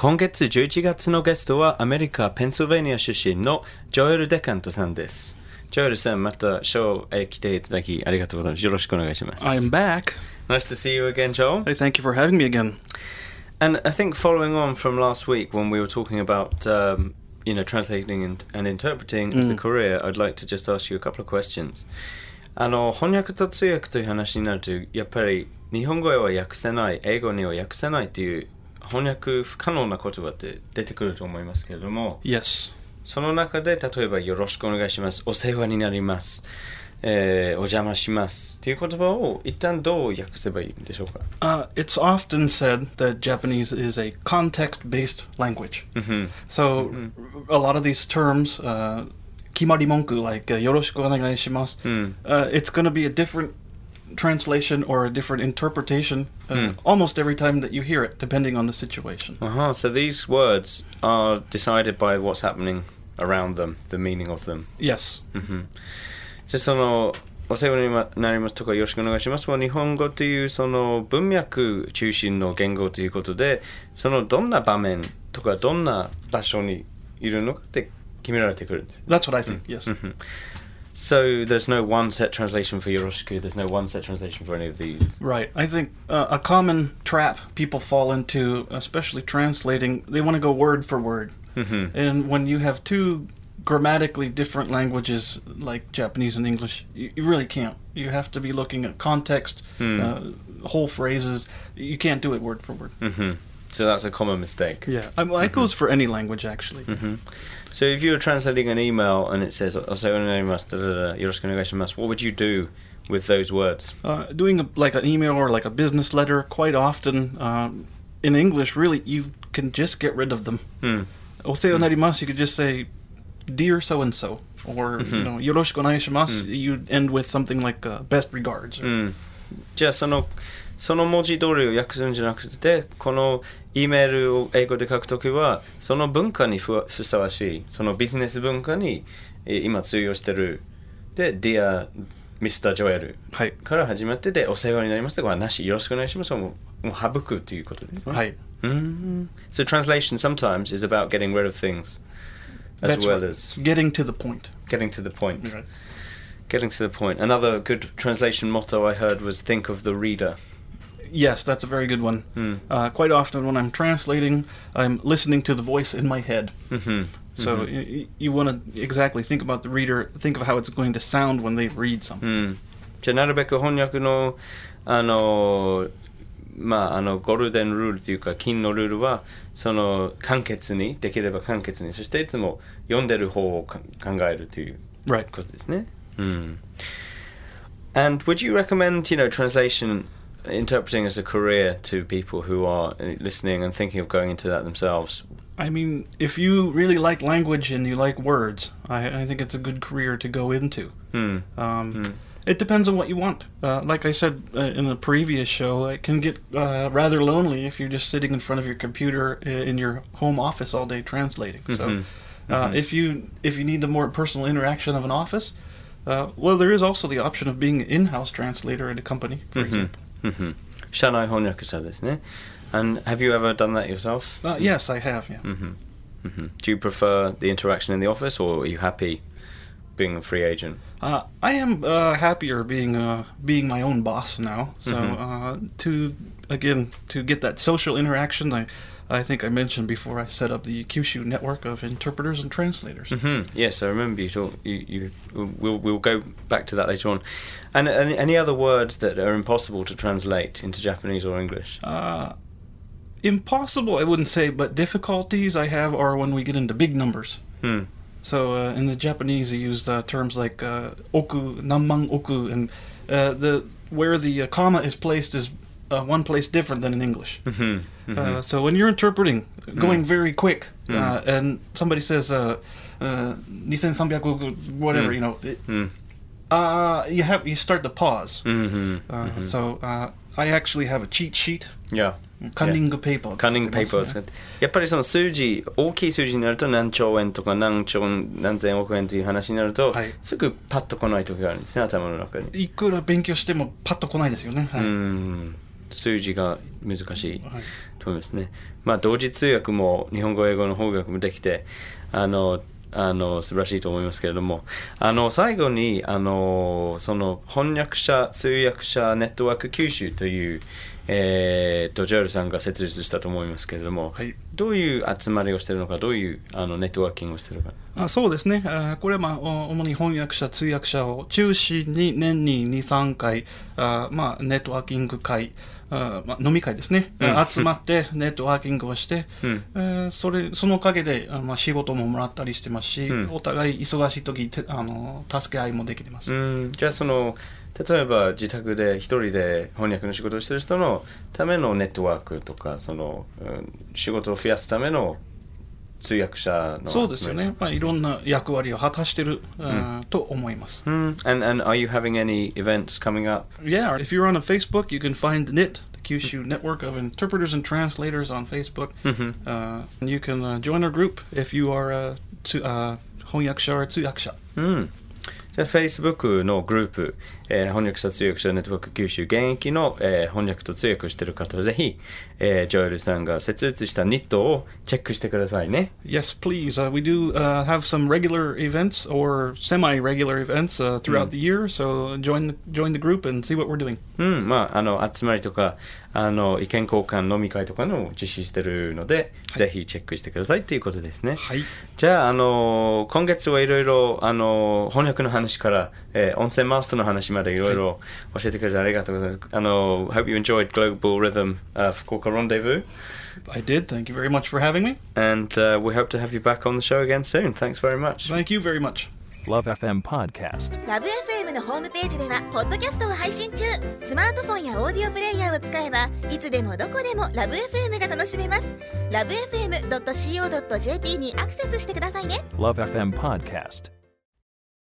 今月11月のゲストはアメリカ・ペンシルベニア出身のジョエル・デカントさんです。ジョエルさん、またショーへ来ていただきありがとうございます。よろしくお願いします。 I'm back. Nice to see you again, Joel. Hey, thank you for having me again. And I think following on from last week when we were talking about, um, you know, translating and, and interpreting as a career, I'd like to just ask you a couple of questions. あの翻訳と通訳という話になるとやっぱり日本語へは訳せない英語には訳せないという 翻訳不可能な言葉って出てくると思いますけれども Yes. その中で例えば「よろしくお願いします」「お世話になります」えーお邪魔します」という言葉を一旦どう訳せばいいんでしょうか Uh, it's often said that Japanese is a context based language. うん So, a lot of these terms, uh, kimarimonku, like uh, yoroshiku onegaishimasu, うん、uh, it's going to be a different translation or a different interpretation uh, Hmm. almost every time that you hear it, depending on the situation. Uh-huh. So these words are decided by what's happening around them, the meaning of them. Yes. うんでそのお世話になりますとかよろしくお願いしますは日本語というその文脈中心の言語ということでそのどんな場面とかどんな場所にいるのかって決められてくるんです。 That's what I think, yes. So there's no one set translation for Yoroshiku, there's no one set translation for any of these. Right. I think uh, a common trap people fall into, especially translating, they want to go word for word. Mhm. And when you have two grammatically different languages like Japanese and English, you, you really can't. You have to be looking at context, Hmm. uh, whole phrases. You can't do it word for word. Mhm. So that's a common mistake. Yeah, um, well, that mm -hmm. goes for any language actually. Mm -hmm. So if you're translating an email and it says oh, "I'll say you're just going to go SMS. What would you do with those words? Uh, doing a, like an email or like a business letter, quite often um, in English, really, you can just get rid of them. Mm. "Oseo hmm. you could just say "Dear so and so," or mm-hmm. you know "Yoroshiku onaishimasu." Mm. You end with something like uh, "Best regards." Or, hmm. じゃあそのその文字通りを訳すんじゃなくてこの E メールを英語で書くときはその文化にふふさわしいそのビジネス文化にえー今通用してるで Dear Mr. Joel はいから始まってでお世話になりますとかはなしよろしくお願いしますもうもう省くということですねはい。うん So translation sometimes is about getting rid of things as That's well right. as Getting to the point. getting to the point Right. getting to the point another good translation motto I heard was think of the reader Yes, that's a very good one. Hmm. Uh, quite often when I'm translating, I'm listening to the voice in my head. Mhm. So Mhm. y y- you want to exactly think about the reader, think of how it's going to sound when they read something. うん、じゃあなるべく翻訳のあのまああのゴールデンルールというか金のルールはその簡潔にできれば簡潔にそしていつも読んでる方をか考えるという Right. ことですね。う Mm. And would you recommend, you know, translation interpreting as a career to people who are listening and thinking of going into that themselves? I mean, if you really like language and you like words, I, I think it's a good career to go into. Mm. Um, mm. It depends on what you want. Uh, like I said uh, in a previous show, it can get uh, rather lonely if you're just sitting in front of your computer uh, in your home office all day translating. Mm-hmm. So, mm-hmm. if you if you need the more personal interaction of an office, uh, well, there is also the option of being an in-house translator at a company, for mm-hmm. example. Mm-hmm. Shanai honyaku desu And have you ever done that yourself? Uh, yes, I have. Yeah. Mm-hmm. Mm-hmm. Do you prefer the interaction in the office, or are you happy being a free agent? Uh, I am uh, happier being uh, being my own boss now. So mm-hmm. Uh, to again to get that social interaction, I I think I mentioned before I set up the Kyushu network of interpreters and translators. hmm Yes, I remember you. Talk, you, you we'll we'll go back to that later on. And, and any other words that are impossible to translate into Japanese or English? Uh, impossible, I wouldn't say, but difficulties I have are when we get into big numbers. Hmm. So uh, in the Japanese, they use uh, terms like uh, oku, namang oku, and uh, the where the uh, comma is placed is uh, one place different than in English. hmm Uh, so when you're interpreting, going Mm. very quick, Mm. uh, and somebody says, uh, uh, 2300 whatever, Mm. you know, it, Hmm. uh, you have you start to pause. hmm Uh, So uh, I actually have a cheat sheet, Yeah. cunning paper. カンニングペーパーを使ってやっぱりその数字大きい数字になると何兆円とか何兆何千億円という話になると、はいすぐパッと来ない時があるんですね頭の中にいくら勉強してもパッと来ないですよね。はい。うん 数字が難しいはい。と思いますね。まあ同時通訳も日本語英語の翻訳もできてあのあの素晴らしいと思いますけれどもあの最後にあのその翻訳者通訳者ネットワーク九州というえー、とジョエルさんが設立したと思いますけれども、はい。どういう集まりをしているのかどういうあのネットワーキングをしているのか。あそうですね、あこれは、まあ、お主に翻訳者、通訳者を中心に年に2、3回、あまあ、ネットワーキング会、あまあ、飲み会ですね、うん。集まってネットワーキングをして、うん。えーそれそのおかげであまあ、仕事ももらったりしてますし、うん。お互い忙しい時てあの助け合いもできてます。うん。じゃあその例えば自宅で一人で翻訳の仕事をしている人のためのネットワークとかその、うん仕事を増やすための通訳者のそうですよね、まあ、いろんな役割を果たしてる、mm. And, are you having any events coming up? Yeah, if you're on a Facebook, you can find KNIT, the Kyushu mm-hmm. Network of Interpreters and Translators on Facebook. Mm-hmm. Uh, and you can uh, join our group if you are a uh, 翻訳者 or Facebook のグループ、えー翻訳者通訳者ネットワーク九州現役の、えー翻訳と通訳をしている方はぜひ、えージョエルさんが設立したニットをチェックしてくださいね。Yes, please. Uh, we do uh, have some regular events or semi-regular events uh, throughout the year, so join the, join the group and see what we're doing. うん、まあ、あの、集まりとか、あの、意見交換飲み会とかの実施してるので、ぜひチェックしてくださいっていうことですね。はい。じゃあ、あの、今月はいろいろ、あの、翻訳の話から、えー温泉マウスの話までいろいろ教えてくれてありがとうございます。あの、hope you enjoyed Global Rhythm、uh, 福岡 Rendezvous. I did. Thank you very much for having me. And uh, we hope to have you back on the show again soon. Thanks very much. Thank you very much. Love FM Podcast. ラブ f m のホームページではポッドキャストを配信中スマートフォンやオーディオプレイヤーを使えばいつでもどこでもラブ f m が楽しめますラブ FM.co.jp にアクセスしてくださいね Love FM Podcast.